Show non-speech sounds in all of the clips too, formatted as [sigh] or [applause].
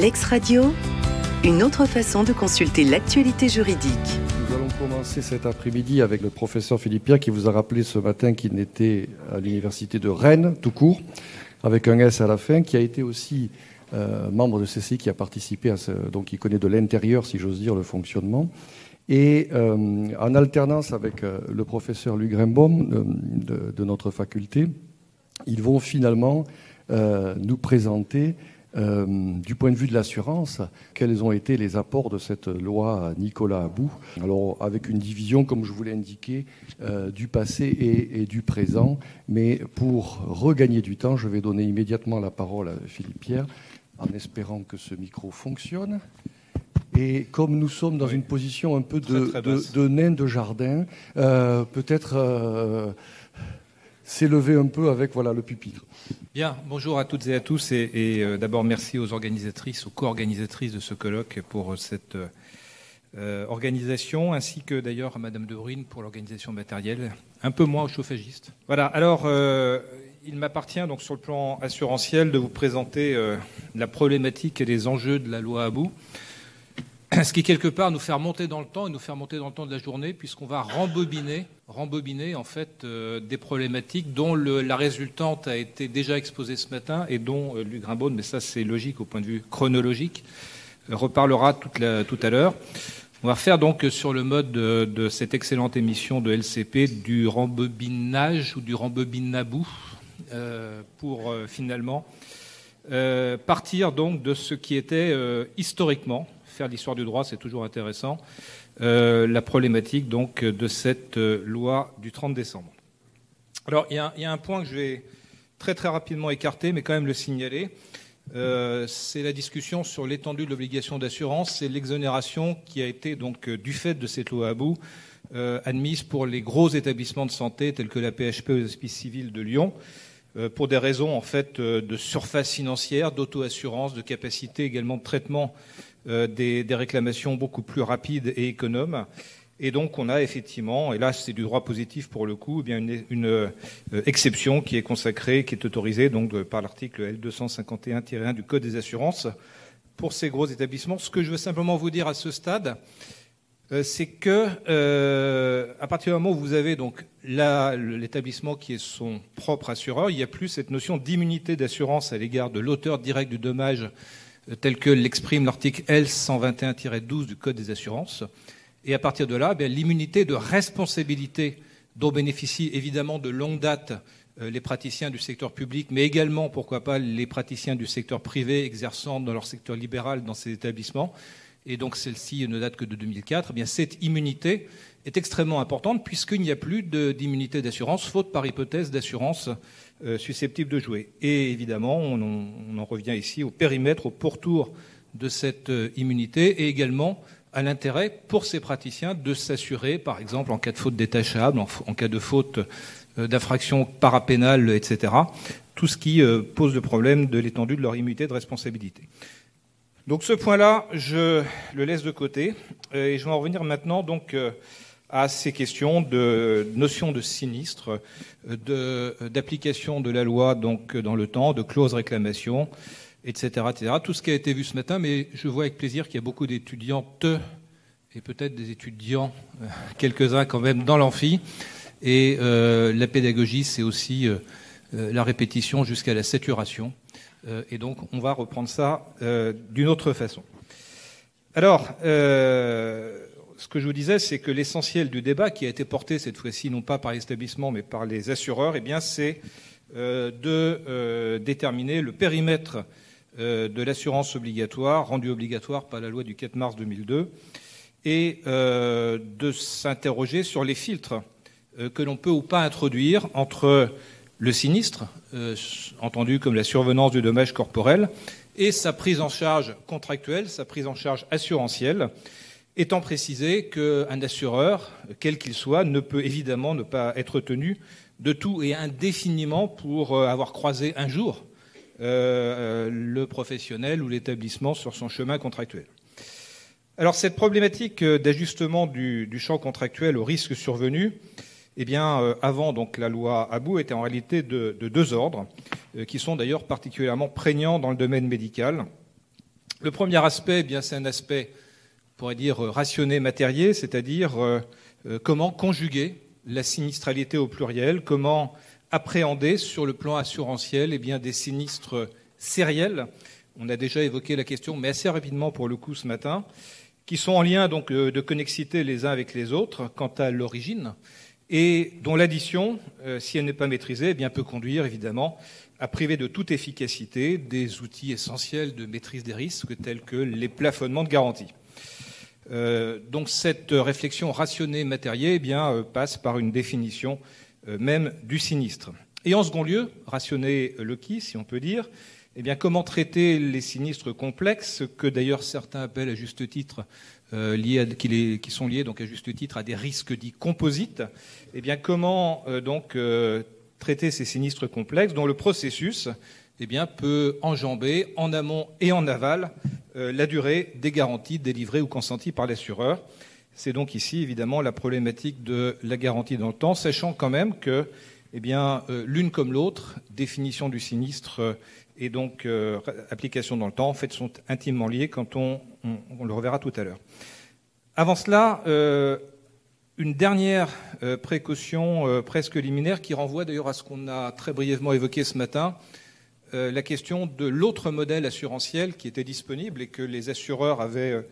Lex Radio, une autre façon de consulter l'actualité juridique. Nous allons commencer cet après-midi avec le professeur Philippe Pierre qui vous a rappelé ce matin qu'il n'était à l'université de Rennes, tout court, avec un S à la fin, qui a été aussi euh, membre de CCI, qui a participé à ce, donc il connaît de l'intérieur, si j'ose dire, le fonctionnement. Et euh, en alternance avec euh, le professeur Luc Grimbaum de, de, notre faculté, ils vont finalement nous présenter euh, du point de vue de l'assurance, quels ont été les apports de cette loi Nicolas Abou? Alors, avec une division, comme je vous l'ai indiqué, euh, du passé et, du présent. Mais pour regagner du temps, je vais donner immédiatement la parole à Philippe Pierre, en espérant que ce micro fonctionne. Et comme nous sommes dans une position un peu de, nain de jardin, euh, peut-être s'élever un peu avec voilà, le pupitre. Bien, bonjour à toutes et à tous et, euh, d'abord merci aux organisatrices, aux co-organisatrices de ce colloque pour cette euh, organisation, ainsi que d'ailleurs à Madame De Bruyne pour l'organisation matérielle, un peu moins aux chauffagistes. Voilà, alors euh, il m'appartient donc sur le plan assurantiel de vous présenter la problématique et les enjeux de la loi Abou [clears throat] ce qui quelque part nous fait remonter dans le temps et nous faire monter dans le temps de la journée, puisqu'on va rembobiner, rembobiner en fait euh, des problématiques dont la résultante a été déjà exposée ce matin et dont euh, Luc mais ça c'est logique au point de vue chronologique, euh, reparlera tout à l'heure. On va faire donc sur le mode de, cette excellente émission de LCP du rembobinage ou du rembobinabou pour finalement partir donc de ce qui était historiquement l'histoire du droit, c'est toujours intéressant. Euh, la problématique donc de cette euh, loi du 30 décembre. Alors il y, a un point que je vais très très rapidement écarter, mais quand même le signaler. Euh, c'est la discussion sur l'étendue de l'obligation d'assurance c'est l'exonération qui a été donc du fait de cette loi à bout admise pour les gros établissements de santé tels que la PHP aux hospices civils de Lyon pour des raisons en fait de surface financière, d'auto-assurance, de capacité également de traitement euh, des, réclamations beaucoup plus rapides et économes. Et donc, on a effectivement, et là, c'est du droit positif pour le coup, eh bien une, euh, exception qui est consacrée, qui est autorisée donc par l'article L251-1 du Code des assurances pour ces gros établissements. Ce que je veux simplement vous dire à ce stade, euh, c'est que à partir du moment où vous avez donc l'établissement qui est son propre assureur, il n'y a plus cette notion d'immunité d'assurance à l'égard de l'auteur direct du dommage tel que l'exprime l'article L121-12 du Code des assurances. Et à partir de là, eh l'immunité de responsabilité dont bénéficient évidemment de longue date euh, les praticiens du secteur public, mais également, pourquoi pas, les praticiens du secteur privé exerçant dans leur secteur libéral dans ces établissements, et donc celle-ci ne date que de 2004, eh bien cette immunité est extrêmement importante puisqu'il n'y a plus d'immunité d'assurance, faute par hypothèse d'assurance euh, susceptible de jouer. Et évidemment, on, en revient ici au périmètre, au pourtour de cette euh, immunité et également à l'intérêt pour ces praticiens de s'assurer, par exemple, en cas de faute détachable, en, cas de faute euh, d'infraction parapénale, etc., tout ce qui pose le problème de l'étendue de leur immunité de responsabilité. Donc ce point-là, je le laisse de côté et je vais en revenir maintenant donc à ces questions de notion de sinistre, d'application de, la loi donc dans le temps, de clause réclamation, etc., etc. Tout ce qui a été vu ce matin, mais je vois avec plaisir qu'il y a beaucoup d'étudiantes et peut-être des étudiants, euh, quelques-uns quand même, dans l'amphi. Et euh, la pédagogie, c'est aussi euh, la répétition jusqu'à la saturation. et donc, on va reprendre ça d'une autre façon. Alors, ce que je vous disais, c'est que l'essentiel du débat, qui a été porté cette fois-ci non pas par l'établissement, mais par les assureurs, eh bien, c'est euh, de euh, déterminer le périmètre euh, de l'assurance obligatoire, rendue obligatoire par la loi du 4 mars 2002, et de s'interroger sur les filtres que l'on peut ou pas introduire entre le sinistre, entendu comme la survenance du dommage corporel, et sa prise en charge contractuelle, sa prise en charge assurantielle, étant précisé qu'un assureur, quel qu'il soit, ne peut évidemment ne pas être tenu de tout et indéfiniment pour euh, avoir croisé un jour euh, euh, le professionnel ou l'établissement sur son chemin contractuel. Alors cette problématique d'ajustement du, champ contractuel au risque survenu, eh bien, avant donc la loi Abou était en réalité de deux ordres, qui sont d'ailleurs particulièrement prégnants dans le domaine médical. Le premier aspect, eh bien, c'est un aspect, pourrait dire, rationné matériel, c'est-à-dire comment conjuguer la sinistralité au pluriel, comment appréhender sur le plan assurantiel eh bien, des sinistres sériels. On a déjà évoqué la question, mais assez rapidement pour le coup ce matin, qui sont en lien donc euh, de connexité les uns avec les autres quant à l'origine, et dont l'addition, euh, si elle n'est pas maîtrisée, eh bien, peut conduire évidemment à priver de toute efficacité des outils essentiels de maîtrise des risques tels que les plafonnements de garantie. Euh, donc cette réflexion rationnée matérielle eh bien, passe par une définition euh, même du sinistre. Et en second lieu, rationner le qui, si on peut dire, eh comment traiter les sinistres complexes, que d'ailleurs certains appellent à juste titre, euh, liés qui, sont liés donc à juste titre à des risques dits composites. Eh comment euh, donc traiter ces sinistres complexes dont le processus eh bien, peut enjamber en amont et en aval la durée des garanties délivrées ou consenties par l'assureur. C'est donc ici évidemment la problématique de la garantie dans le temps, sachant quand même que eh bien, euh, l'une comme l'autre, définition du sinistre euh, et donc euh, application dans le temps, en fait, sont intimement liées quand on, le reverra tout à l'heure. Avant cela, une dernière précaution presque liminaire qui renvoie d'ailleurs à ce qu'on a très brièvement évoqué ce matin, la question de l'autre modèle assurantiel qui était disponible et que les assureurs avaient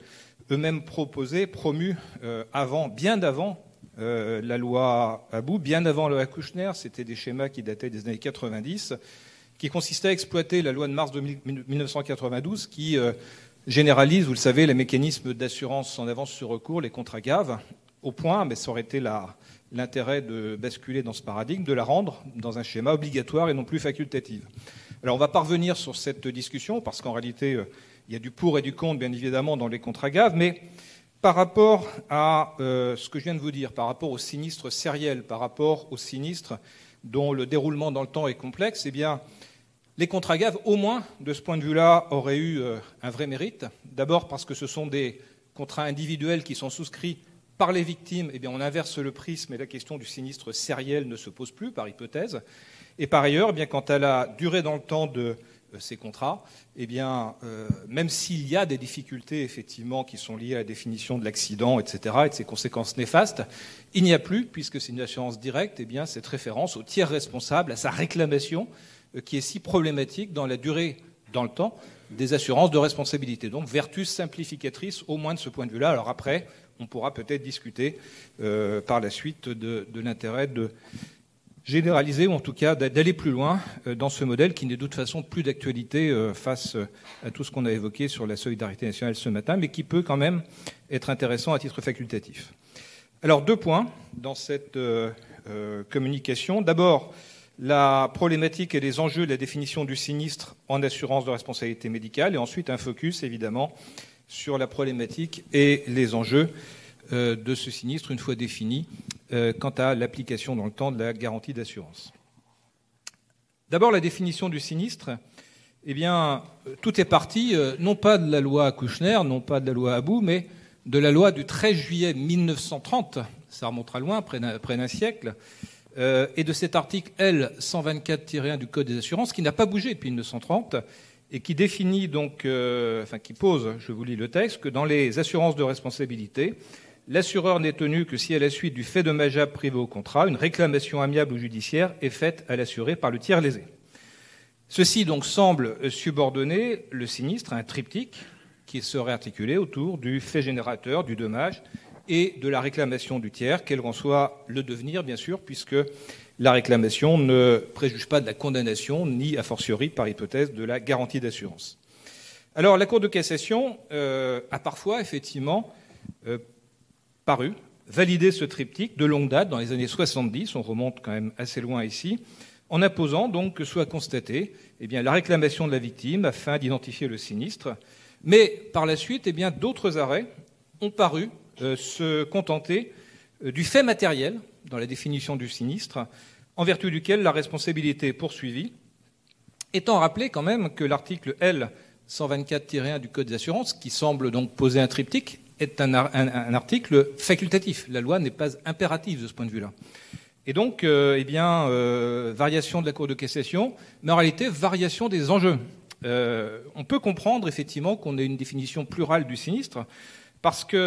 eux-mêmes proposés, promus euh, avant, bien avant euh, la loi Abou, bien avant la loi Kouchner. C'était des schémas qui dataient des années 90, qui consistaient à exploiter la loi de mars 1992 qui euh, généralise, vous le savez, les mécanismes d'assurance en avance sur recours, les contrats GAV, au point, mais ça aurait été l'intérêt de basculer dans ce paradigme, de la rendre dans un schéma obligatoire et non plus facultative. Alors on va parvenir sur cette discussion parce qu'en réalité, il y a du pour et du contre, bien évidemment, dans les contrats GAV, mais par rapport à euh, ce que je viens de vous dire, par rapport aux sinistres sériels, par rapport aux sinistres dont le déroulement dans le temps est complexe, eh bien, les contrats GAV, au moins de ce point de vue-là, auraient eu euh, un vrai mérite. D'abord parce que ce sont des contrats individuels qui sont souscrits par les victimes. Eh bien, on inverse le prisme et la question du sinistre sériel ne se pose plus, par hypothèse. Et par ailleurs, eh bien, quant à la durée dans le temps de euh, ces contrats, eh bien, euh, même s'il y a des difficultés effectivement qui sont liées à la définition de l'accident, etc., et de ses conséquences néfastes, il n'y a plus, puisque c'est une assurance directe, eh bien, cette référence au tiers responsable, à sa réclamation, euh, qui est si problématique dans la durée, dans le temps, des assurances de responsabilité. Donc, vertus simplificatrice, au moins de ce point de vue-là. Alors après, on pourra peut-être discuter par la suite de l'intérêt de généraliser, ou en tout cas d'aller plus loin euh, dans ce modèle qui n'est de toute façon plus d'actualité euh, face euh, à tout ce qu'on a évoqué sur la solidarité nationale ce matin, mais qui peut quand même être intéressant à titre facultatif. Alors deux points dans cette communication. D'abord, la problématique et les enjeux de la définition du sinistre en assurance de responsabilité médicale, et ensuite un focus évidemment sur la problématique et les enjeux de ce sinistre une fois défini euh, quant à l'application dans le temps de la garantie d'assurance. D'abord, la définition du sinistre. Eh bien, euh, tout est parti, euh, non pas de la loi Kouchner, non pas de la loi Abou, mais de la loi du 13 juillet 1930, ça remontera loin, près d'un siècle, et de cet article L124-1 du Code des assurances, qui n'a pas bougé depuis 1930, et qui définit donc, enfin qui pose, je vous lis le texte, que dans les assurances de responsabilité, l'assureur n'est tenu que si à la suite du fait dommageable privé au contrat, une réclamation amiable ou judiciaire est faite à l'assuré par le tiers lésé. Ceci donc semble subordonner le sinistre à un triptyque qui serait articulé autour du fait générateur, du dommage et de la réclamation du tiers, quel qu'en soit le devenir, bien sûr, puisque la réclamation ne préjuge pas de la condamnation, ni a fortiori, par hypothèse, de la garantie d'assurance. Alors, la Cour de cassation euh, a parfois, effectivement, euh, paru, valider ce triptyque de longue date, dans les années 70, on remonte quand même assez loin ici, en imposant donc que soit constatée eh bien, la réclamation de la victime afin d'identifier le sinistre. Mais par la suite, eh d'autres arrêts ont paru se contenter euh, du fait matériel dans la définition du sinistre, en vertu duquel la responsabilité est poursuivie, étant rappelé quand même que l'article L 124-1 du Code des assurances, qui semble donc poser un triptyque, est un, article facultatif. La loi n'est pas impérative de ce point de vue-là. Et donc, euh, eh bien, euh, variation de la Cour de cassation, mais en réalité, variation des enjeux. on peut comprendre effectivement qu'on ait une définition plurale du sinistre, parce qu'il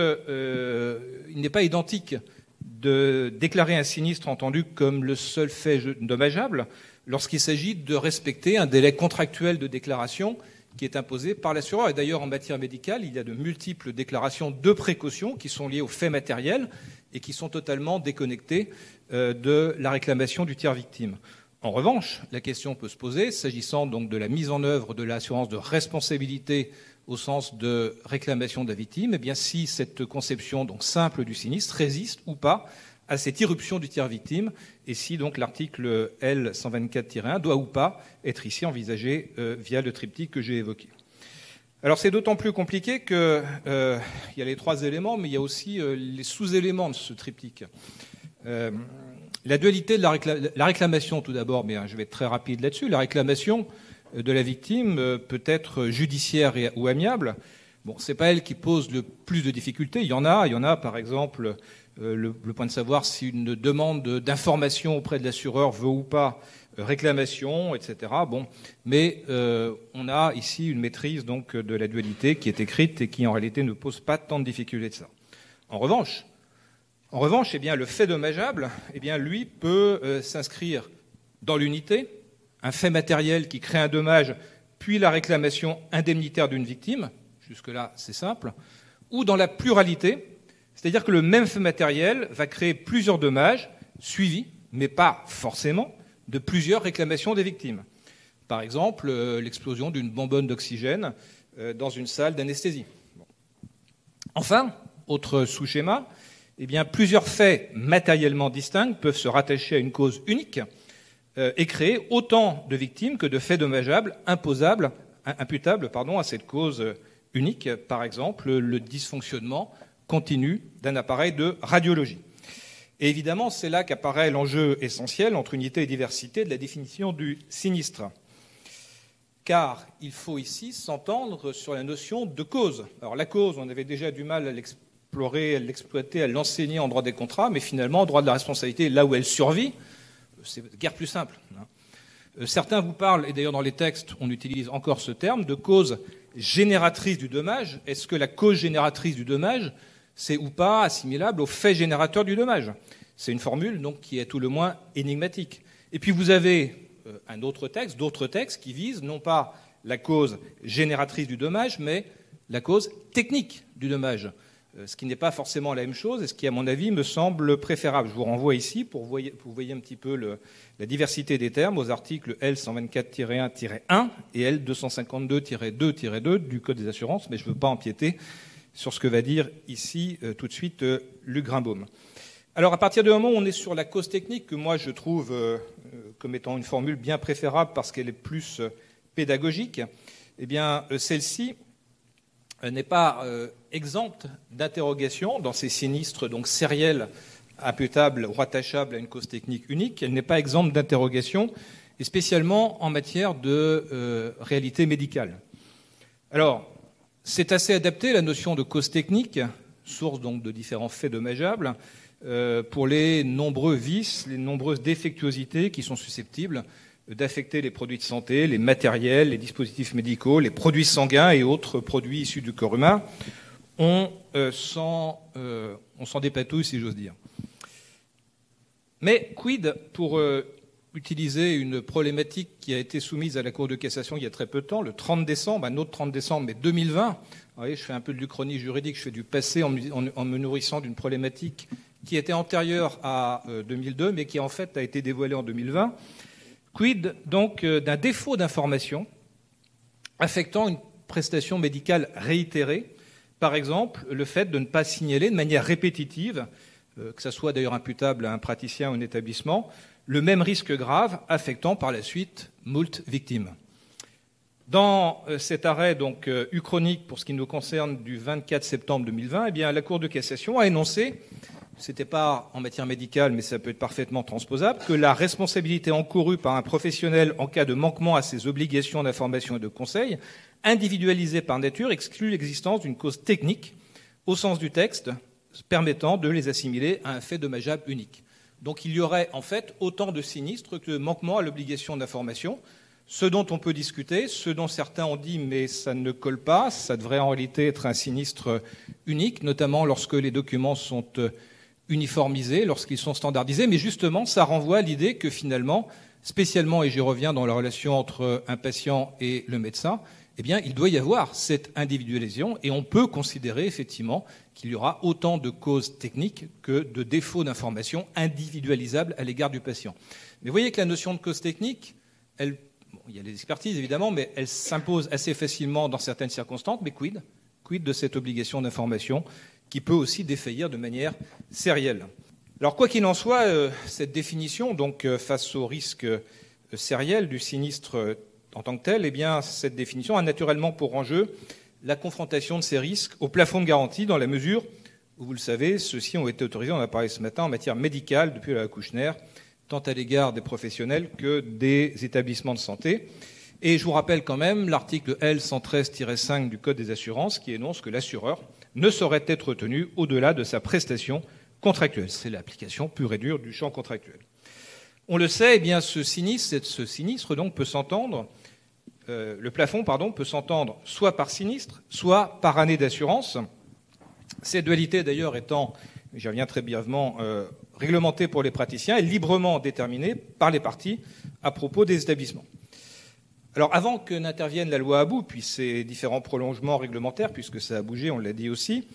n'est pas identique de déclarer un sinistre entendu comme le seul fait dommageable lorsqu'il s'agit de respecter un délai contractuel de déclaration qui est imposé par l'assureur. Et d'ailleurs, en matière médicale, il y a de multiples déclarations de précaution qui sont liées aux faits matériels et qui sont totalement déconnectées euh, de la réclamation du tiers victime. En revanche, la question peut se poser, s'agissant donc de la mise en œuvre de l'assurance de responsabilité au sens de réclamation de la victime, eh bien, si cette conception donc simple du sinistre résiste ou pas à cette irruption du tiers victime, et si donc l'article L124-1 doit ou pas être ici envisagé euh, via le triptyque que j'ai évoqué. Alors c'est d'autant plus compliqué qu'il euh, y a les trois éléments, mais il y a aussi euh, les sous-éléments de ce triptyque. la dualité de la, réclamation, tout d'abord, mais hein, je vais être très rapide là-dessus. La réclamation de la victime peut être judiciaire ou amiable. Bon, c'est pas elle qui pose le plus de difficultés. Il y en a. Il y en a, par exemple, euh, le, point de savoir si une demande d'information auprès de l'assureur veut ou pas euh, réclamation, etc. Bon, mais euh, on a ici une maîtrise donc de la dualité qui est écrite et qui en réalité ne pose pas tant de difficultés que ça. En revanche, en revanche, eh bien, le fait dommageable, eh bien, lui peut s'inscrire dans l'unité, un fait matériel qui crée un dommage, puis la réclamation indemnitaire d'une victime, jusque-là c'est simple, ou dans la pluralité, c'est-à-dire que le même fait matériel va créer plusieurs dommages suivis, mais pas forcément, de plusieurs réclamations des victimes. Par exemple, euh, l'explosion d'une bonbonne d'oxygène euh, dans une salle d'anesthésie. Enfin, autre sous-schéma, eh bien, plusieurs faits matériellement distincts peuvent se rattacher à une cause unique et créer autant de victimes que de faits dommageables imposables, imputables à cette cause unique. Par exemple, le dysfonctionnement continue d'un appareil de radiologie. Et évidemment, c'est là qu'apparaît l'enjeu essentiel entre unité et diversité de la définition du sinistre. Car il faut ici s'entendre sur la notion de cause. Alors la cause, on avait déjà du mal à l'explorer, à l'exploiter, à l'enseigner en droit des contrats, mais finalement, en droit de la responsabilité, là où elle survit, c'est guère plus simple. Hein. Euh, certains vous parlent, et d'ailleurs dans les textes, on utilise encore ce terme, de cause génératrice du dommage. Est-ce que la cause génératrice du dommage, c'est ou pas assimilable au fait générateur du dommage? C'est une formule donc qui est tout le moins énigmatique. Et puis vous avez euh, un autre texte, d'autres textes qui visent non pas la cause génératrice du dommage, mais la cause technique du dommage, ce qui n'est pas forcément la même chose et ce qui, à mon avis, me semble préférable. Je vous renvoie ici pour, vous voyez un petit peu la diversité des termes aux articles L124-1-1 et L252-2-2 du Code des assurances, mais je ne veux pas empiéter sur ce que va dire ici euh, tout de suite euh, Luc Grimbaum. Alors à partir du moment où on est sur la cause technique, que moi je trouve euh, comme étant une formule bien préférable parce qu'elle est plus pédagogique, eh bien celle-ci n'est pas exempte d'interrogation dans ces sinistres donc sériels imputables ou rattachables à une cause technique unique. Elle n'est pas exempte d'interrogation, et spécialement en matière de réalité médicale. Alors, c'est assez adapté la notion de cause technique, source donc de différents faits dommageables, euh, pour les nombreux vices, les nombreuses défectuosités qui sont susceptibles d'affecter les produits de santé, les matériels, les dispositifs médicaux, les produits sanguins et autres produits issus du corps humain. On euh, s'en euh, dépatouille, si j'ose dire. Mais quid pour utiliser une problématique qui a été soumise à la Cour de cassation il y a très peu de temps, le 30 décembre, un autre 30 décembre, mais 2020. Vous voyez, je fais un peu de l'uchronie juridique, je fais du passé en, me nourrissant d'une problématique qui était antérieure à 2002, euh, mais qui en fait a été dévoilée en 2020. Quid donc euh, d'un défaut d'information affectant une prestation médicale réitérée, par exemple le fait de ne pas signaler de manière répétitive, euh, que ce soit d'ailleurs imputable à un praticien ou un établissement, le même risque grave affectant par la suite moult victimes. Dans euh, cet arrêt donc uchronique pour ce qui nous concerne du 24 septembre 2020, eh bien, la Cour de cassation a énoncé, ce n'était pas en matière médicale, mais ça peut être parfaitement transposable, que la responsabilité encourue par un professionnel en cas de manquement à ses obligations d'information et de conseil, individualisée par nature, exclut l'existence d'une cause technique, au sens du texte, permettant de les assimiler à un fait dommageable unique. Donc il y aurait en fait autant de sinistres que de manquements à l'obligation d'information, Ce dont on peut discuter, ce dont certains ont dit mais ça ne colle pas, ça devrait en réalité être un sinistre unique, notamment lorsque les documents sont euh, uniformisés, lorsqu'ils sont standardisés, mais justement ça renvoie à l'idée que finalement, spécialement, et j'y reviens dans la relation entre un patient et le médecin, eh bien, il doit y avoir cette individualisation et on peut considérer effectivement qu'il y aura autant de causes techniques que de défauts d'information individualisables à l'égard du patient. Mais vous voyez que la notion de cause technique, elle il y a des expertises évidemment, mais elle s'impose assez facilement dans certaines circonstances. Mais quid Quid de cette obligation d'information qui peut aussi défaillir de manière sérielle Alors quoi qu'il en soit, euh, cette définition, donc euh, face au risque euh, sériel du sinistre en tant que tel, eh bien cette définition a naturellement pour enjeu la confrontation de ces risques au plafond de garantie dans la mesure où, vous le savez, ceux-ci ont été autorisés, on a parlé ce matin, en matière médicale depuis la Kouchner, tant à l'égard des professionnels que des établissements de santé. Et je vous rappelle quand même l'article L113-5 du Code des assurances qui énonce que l'assureur ne saurait être tenu au-delà de sa prestation contractuelle. C'est l'application pure et dure du champ contractuel. On le sait, eh bien, ce sinistre, ce sinistre donc peut s'entendre, euh, le plafond pardon, peut s'entendre soit par sinistre, soit par année d'assurance. Ces dualités d'ailleurs étant, j'y reviens très brièvement, euh, réglementée pour les praticiens et librement déterminée par les parties à propos des établissements. Alors avant que n'intervienne la loi à bout, puis ces différents prolongements réglementaires, puisque ça a bougé, on l'a dit aussi,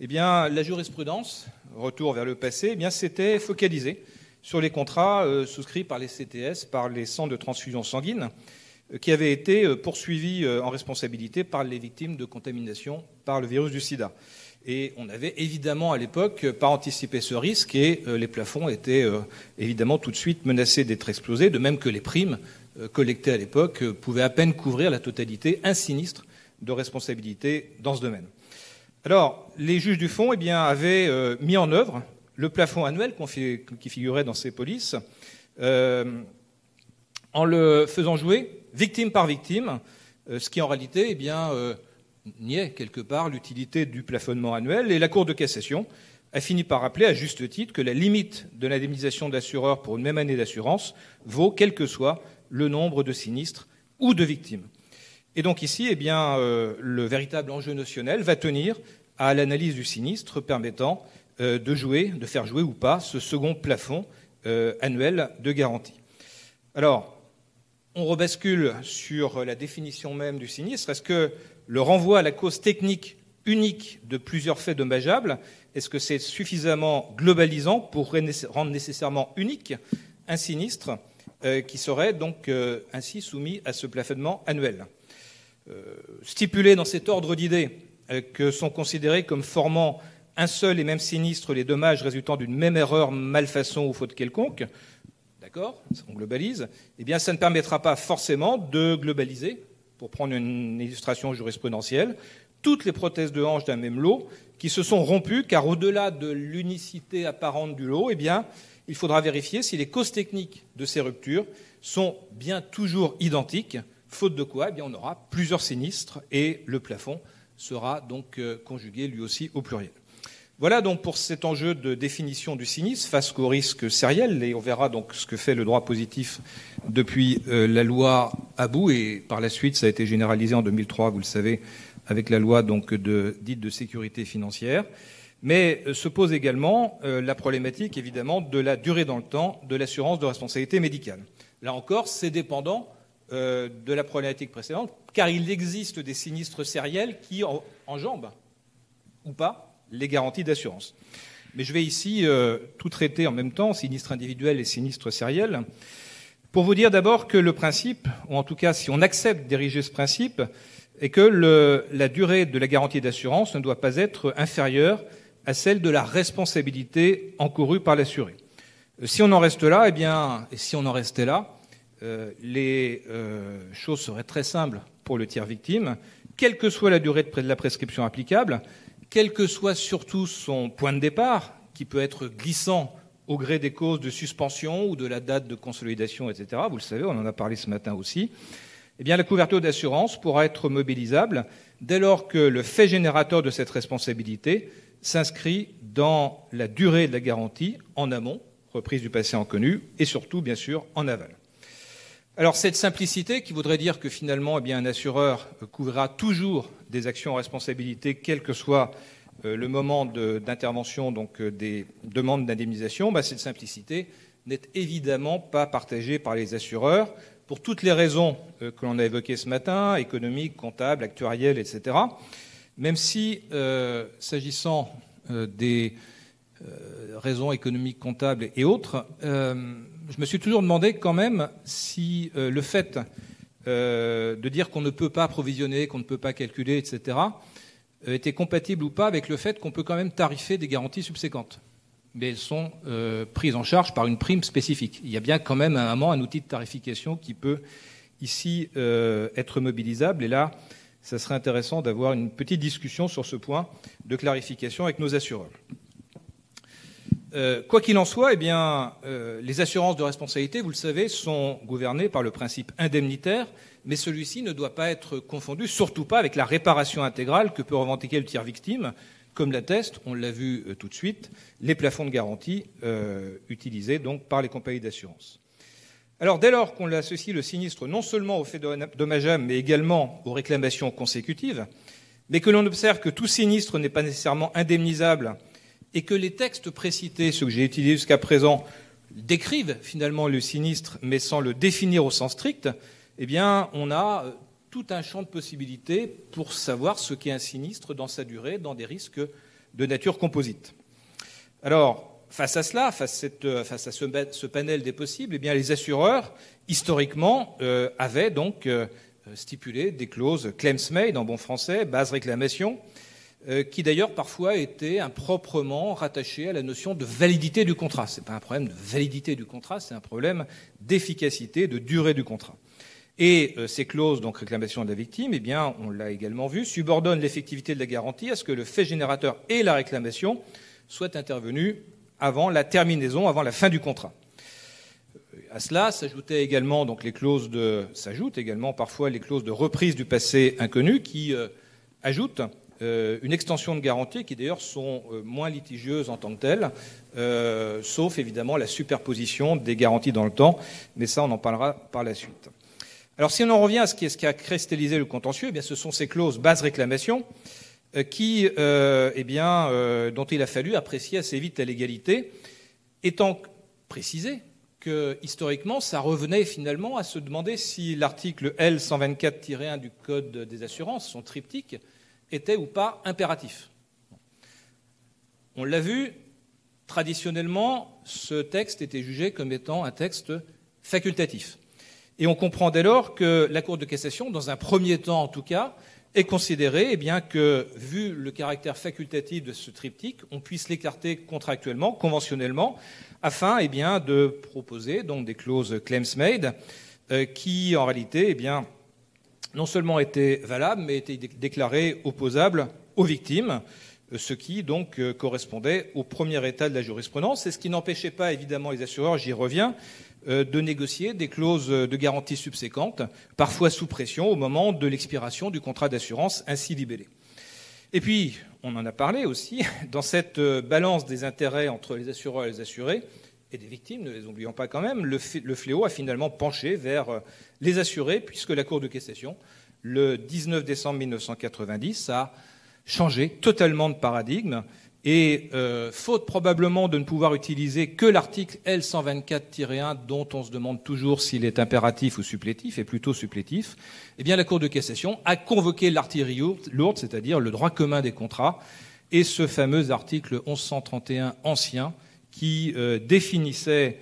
eh bien la jurisprudence, retour vers le passé, eh bien s'était focalisée sur les contrats euh, souscrits par les CTS, par les centres de transfusion sanguine, euh, qui avaient été euh, poursuivis en responsabilité par les victimes de contamination par le virus du sida. Et on avait évidemment à l'époque pas anticipé ce risque et les plafonds étaient évidemment tout de suite menacés d'être explosés, de même que les primes euh, collectées à l'époque pouvaient à peine couvrir la totalité, un sinistre de responsabilité dans ce domaine. Alors, les juges du fond eh bien, avaient mis en œuvre le plafond annuel qui figurait dans ces polices, en le faisant jouer victime par victime, ce qui en réalité eh bien, niait quelque part l'utilité du plafonnement annuel et la Cour de cassation a fini par rappeler à juste titre que la limite de l'indemnisation d'assureur pour une même année d'assurance vaut quel que soit le nombre de sinistres ou de victimes. Et donc ici, eh bien, euh, le véritable enjeu notionnel va tenir à l'analyse du sinistre permettant euh, de jouer, de faire jouer ou pas ce second plafond euh, annuel de garantie. Alors, on rebascule sur la définition même du sinistre. Est-ce que le renvoi à la cause technique unique de plusieurs faits dommageables, est-ce que c'est suffisamment globalisant pour rendre nécessairement unique un sinistre? Qui serait donc euh, ainsi soumis à ce plafonnement annuel. Euh, Stipuler dans cet ordre d'idées que sont considérés comme formant un seul et même sinistre les dommages résultant d'une même erreur, malfaçon ou faute quelconque, d'accord, on globalise, eh bien ça ne permettra pas forcément de globaliser pour prendre une illustration jurisprudentielle, toutes les prothèses de hanche d'un même lot qui se sont rompues, car au-delà de l'unicité apparente du lot, eh bien, il faudra vérifier si les causes techniques de ces ruptures sont bien toujours identiques, faute de quoi eh bien, on aura plusieurs sinistres et le plafond sera donc euh, conjugué lui aussi au pluriel. Voilà donc pour cet enjeu de définition du sinistre face au risque sériel, et on verra donc ce que fait le droit positif depuis euh, la loi Abou, et par la suite ça a été généralisé en 2003, vous le savez, avec la loi donc de, dite de sécurité financière. Mais euh, se pose également euh, la problématique évidemment de la durée dans le temps de l'assurance de responsabilité médicale. Là encore, c'est dépendant de la problématique précédente, car il existe des sinistres sériels qui enjambent ou pas les garanties d'assurance. Mais je vais ici euh, tout traiter en même temps, sinistre individuel et sinistre sériel, pour vous dire d'abord que le principe, ou en tout cas si on accepte d'ériger ce principe, est que la durée de la garantie d'assurance ne doit pas être inférieure à celle de la responsabilité encourue par l'assuré. Euh, si on en reste là, eh bien, et si on en restait là, euh, les euh, choses seraient très simples pour le tiers victime. Quelle que soit la durée de la prescription applicable, quel que soit surtout son point de départ, qui peut être glissant au gré des causes de suspension ou de la date de consolidation, etc., vous le savez, on en a parlé ce matin aussi, eh la couverture d'assurance pourra être mobilisable dès lors que le fait générateur de cette responsabilité s'inscrit dans la durée de la garantie en amont, reprise du patient connu, et surtout, bien sûr, en aval. Alors cette simplicité qui voudrait dire que finalement eh un assureur couvrira toujours des actions en responsabilité, quel que soit euh, le moment d'intervention euh, des demandes d'indemnisation, bah, cette simplicité n'est évidemment pas partagée par les assureurs pour toutes les raisons euh, que l'on a évoquées ce matin, économiques, comptables, actuarielles, etc. Même si, s'agissant des raisons économiques, comptables et autres, je me suis toujours demandé quand même si le fait de dire qu'on ne peut pas provisionner, qu'on ne peut pas calculer, etc., euh, était compatible ou pas avec le fait qu'on peut quand même tarifer des garanties subséquentes. Mais elles sont euh, prises en charge par une prime spécifique. Il y a bien quand même un un outil de tarification qui peut ici euh, être mobilisable. Et là, ça serait intéressant d'avoir une petite discussion sur ce point de clarification avec nos assureurs. quoi qu'il en soit, eh bien, les assurances de responsabilité, vous le savez, sont gouvernées par le principe indemnitaire mais celui-ci ne doit pas être confondu, surtout pas avec la réparation intégrale que peut revendiquer le tiers victime, comme l'atteste, on l'a vu euh, tout de suite, les plafonds de garantie euh, utilisés donc par les compagnies d'assurance. Alors, dès lors qu'on associe le sinistre non seulement au fait dommageable, mais également aux réclamations consécutives, mais que l'on observe que tout sinistre n'est pas nécessairement indemnisable et que les textes précités, ceux que j'ai utilisés jusqu'à présent, décrivent finalement le sinistre, mais sans le définir au sens strict, eh bien, on a euh, tout un champ de possibilités pour savoir ce qu'est un sinistre dans sa durée, dans des risques de nature composite. Alors, face à cela, face, euh, à, ce, panel des possibles, eh les assureurs, historiquement, euh, avaient donc stipulé des clauses claims made en bon français, base réclamation, qui d'ailleurs parfois étaient improprement rattachées à la notion de validité du contrat. Ce n'est pas un problème de validité du contrat, c'est un problème d'efficacité, de durée du contrat. Et euh, ces clauses, donc réclamation de la victime, eh bien, on l'a également vu, subordonnent l'effectivité de la garantie à ce que le fait générateur et la réclamation soient intervenus avant la terminaison, avant la fin du contrat. Euh, à cela s'ajoutaient également donc les clauses de s'ajoutent également parfois les clauses de reprise du passé inconnu qui euh, ajoutent une extension de garantie qui d'ailleurs sont moins litigieuses en tant que telles, sauf évidemment la superposition des garanties dans le temps, mais ça on en parlera par la suite. Alors si on en revient à ce qui, a cristallisé le contentieux, eh ce sont ces clauses base réclamation euh, euh, eh euh, dont il a fallu apprécier assez vite la légalité, étant précisé que historiquement, ça revenait finalement à se demander si l'article L124-1 du Code des assurances, son triptyque, était ou pas impératif. On l'a vu, traditionnellement, ce texte était jugé comme étant un texte facultatif. Et on comprend dès lors que la Cour de cassation, dans un premier temps en tout cas, est considérée eh bien, que, vu le caractère facultatif de ce triptyque, on puisse l'écarter contractuellement, conventionnellement, afin eh de proposer donc, des clauses claims made euh, qui, en réalité, eh non seulement étaient valables, mais étaient déclarées opposables aux victimes, euh, ce qui donc euh, correspondait au premier état de la jurisprudence, et ce qui n'empêchait pas évidemment les assureurs, j'y reviens, de négocier des clauses de garantie subséquentes, parfois sous pression au moment de l'expiration du contrat d'assurance ainsi libellé. Et puis, on en a parlé aussi, [laughs] dans cette euh, balance des intérêts entre les assureurs et les assurés, et des victimes, ne les oublions pas quand même, le, fléau a finalement penché vers euh, les assurés, puisque la Cour de cassation, le 19 décembre 1990, a changé totalement de paradigme et euh, faute probablement de ne pouvoir utiliser que l'article L124-1 dont on se demande toujours s'il est impératif ou supplétif, et plutôt supplétif, eh bien la Cour de cassation a convoqué l'artillerie lourde, c'est-à-dire le droit commun des contrats, et ce fameux article 1131 ancien qui euh, définissait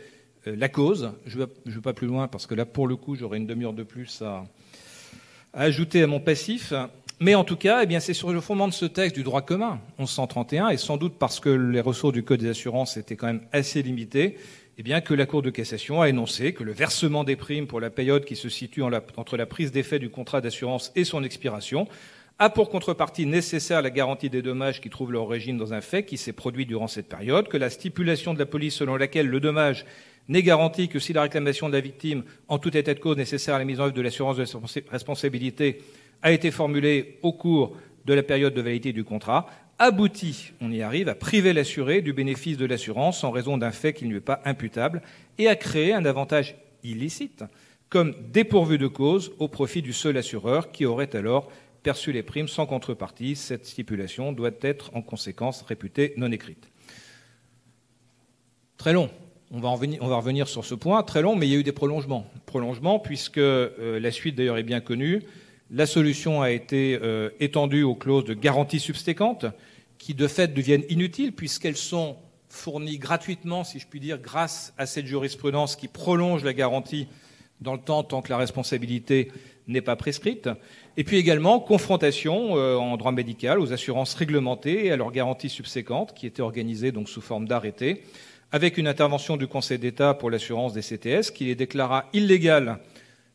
euh, la cause. Je ne vais, pas plus loin parce que là, pour le coup, j'aurai une demi-heure de plus à ajouter à mon passif. Mais en tout cas, eh c'est sur le fondement de ce texte du droit commun, 1131, et sans doute parce que les ressources du Code des assurances étaient quand même assez limitées, eh bien, que la Cour de cassation a énoncé que le versement des primes pour la période qui se situe entre la prise d'effet du contrat d'assurance et son expiration a pour contrepartie nécessaire la garantie des dommages qui trouvent leur origine dans un fait qui s'est produit durant cette période, que la stipulation de la police selon laquelle le dommage n'est garanti que si la réclamation de la victime, en tout état de cause nécessaire à la mise en œuvre de l'assurance de responsabilité, a été formulé au cours de la période de validité du contrat, aboutit, on y arrive, à priver l'assuré du bénéfice de l'assurance en raison d'un fait qui ne lui est pas imputable et à créer un avantage illicite comme dépourvu de cause au profit du seul assureur qui aurait alors perçu les primes sans contrepartie. Cette stipulation doit être en conséquence réputée non écrite. Très long. On va, revenir, sur ce point, très long, mais il y a eu des prolongements. Prolongements, puisque euh, la suite d'ailleurs est bien connue. La solution a été euh, étendue aux clauses de garantie subséquente, qui de fait deviennent inutiles, puisqu'elles sont fournies gratuitement, si je puis dire, grâce à cette jurisprudence qui prolonge la garantie dans le temps tant que la responsabilité n'est pas prescrite. Et puis également confrontation euh, en droit médical aux assurances réglementées et à leurs garanties subséquentes qui étaient organisées donc sous forme d'arrêté, avec une intervention du Conseil d'État pour l'assurance des CTS qui les déclara illégales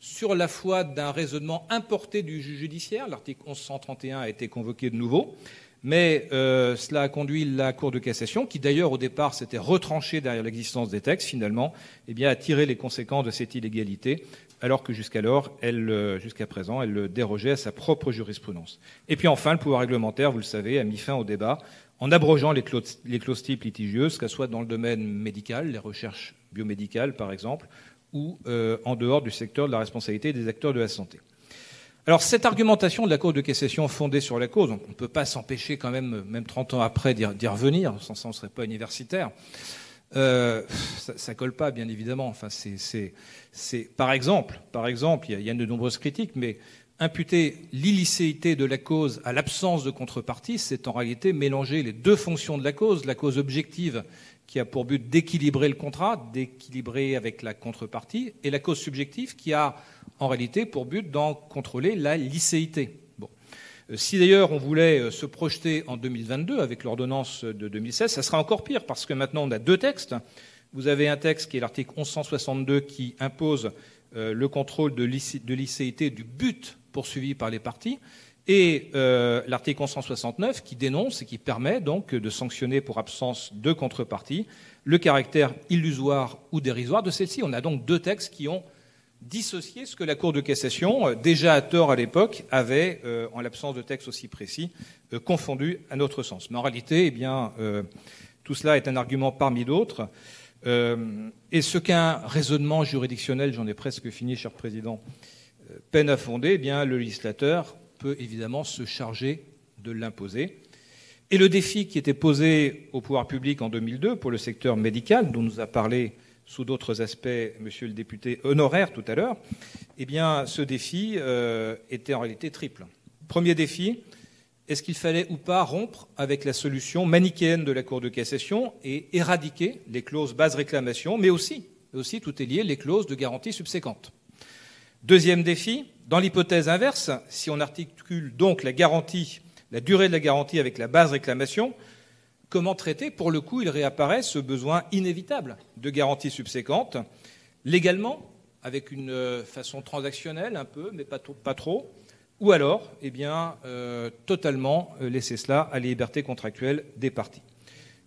sur la foi d'un raisonnement importé du juge judiciaire. L'article 1131 a été convoqué de nouveau. Mais euh, cela a conduit la Cour de cassation, qui d'ailleurs au départ s'était retranchée derrière l'existence des textes, finalement, eh bien, à tirer les conséquences de cette illégalité, alors que jusqu'alors, elle, euh, jusqu'à présent, elle dérogeait à sa propre jurisprudence. Et puis enfin, le pouvoir réglementaire, vous le savez, a mis fin au débat en abrogeant les clauses, les clauses types litigieuses, qu'elles soient dans le domaine médical, les recherches biomédicales par exemple, ou euh, en dehors du secteur de la responsabilité des acteurs de la santé. Alors cette argumentation de la Cour de cassation fondée sur la cause, on ne peut pas s'empêcher quand même, même 30 ans après, d'y revenir, sans ça on ne serait pas universitaire. Euh, ça, ne colle pas, bien évidemment. Enfin, par exemple, par exemple, il y, a, de nombreuses critiques, mais imputer l'illicéité de la cause à l'absence de contrepartie, c'est en réalité mélanger les deux fonctions de la cause, la cause objective qui a pour but d'équilibrer le contrat, d'équilibrer avec la contrepartie, et la cause subjective qui a en réalité pour but d'en contrôler la licéité. Bon. Euh, si d'ailleurs on voulait euh, se projeter en 2022 avec l'ordonnance de 2016, ça sera encore pire parce que maintenant on a deux textes. Vous avez un texte qui est l'article 1162 qui impose euh, le contrôle de licéité du but poursuivi par les parties et l'article 1169 qui dénonce et qui permet donc de sanctionner pour absence de contrepartie le caractère illusoire ou dérisoire de celle-ci. On a donc deux textes qui ont dissocier ce que la Cour de cassation, euh, déjà à tort à l'époque, avait, euh, en l'absence de texte aussi précis, euh, confondu à notre sens. Mais en réalité, eh bien, tout cela est un argument parmi d'autres. et ce qu'un raisonnement juridictionnel, j'en ai presque fini, cher Président, peine à fonder, eh bien, le législateur peut évidemment se charger de l'imposer. Et le défi qui était posé au pouvoir public en 2002 pour le secteur médical, dont nous a parlé sous d'autres aspects, monsieur le député honoraire tout à l'heure, eh bien, ce défi euh, était en réalité triple. Premier défi, est-ce qu'il fallait ou pas rompre avec la solution manichéenne de la Cour de cassation et éradiquer les clauses base réclamation, mais aussi, aussi tout est lié, les clauses de garantie subséquentes Deuxième défi, dans l'hypothèse inverse, si on articule donc la garantie, la durée de la garantie avec la base réclamation, comment traiter? Pour le coup, il réapparaît ce besoin inévitable de garantie subséquente, légalement, avec une euh, façon transactionnelle un peu, mais pas, trop, ou alors, eh bien, euh, totalement euh, laisser cela à la liberté contractuelle des parties.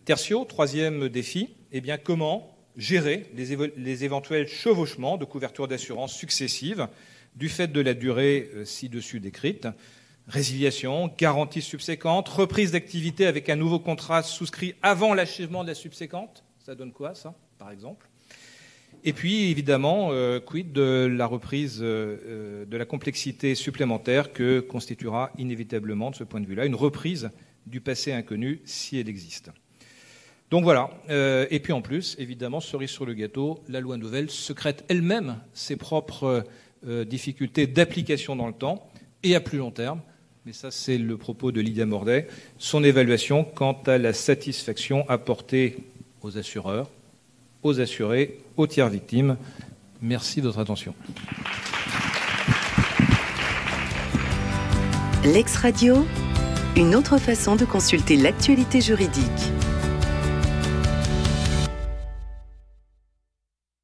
Tertio, troisième défi, eh bien, comment gérer les, éventuels chevauchements de couverture d'assurance successives du fait de la durée ci-dessus décrite résiliation, garantie subséquente, reprise d'activité avec un nouveau contrat souscrit avant l'achèvement de la subséquente. Ça donne quoi, ça, par exemple? Et puis, évidemment, euh, quid de la reprise euh, euh, de la complexité supplémentaire que constituera inévitablement, de ce point de vue-là, une reprise du passé inconnu, si elle existe? Donc voilà. et puis en plus, évidemment, cerise sur le gâteau, la loi nouvelle secrète elle-même ses propres difficultés d'application dans le temps et à plus long terme, mais ça c'est le propos de Lydia Mordet, son évaluation quant à la satisfaction apportée aux assureurs, aux assurés, aux tiers victimes. Merci de votre attention. L'ex-radio, une autre façon de consulter l'actualité juridique.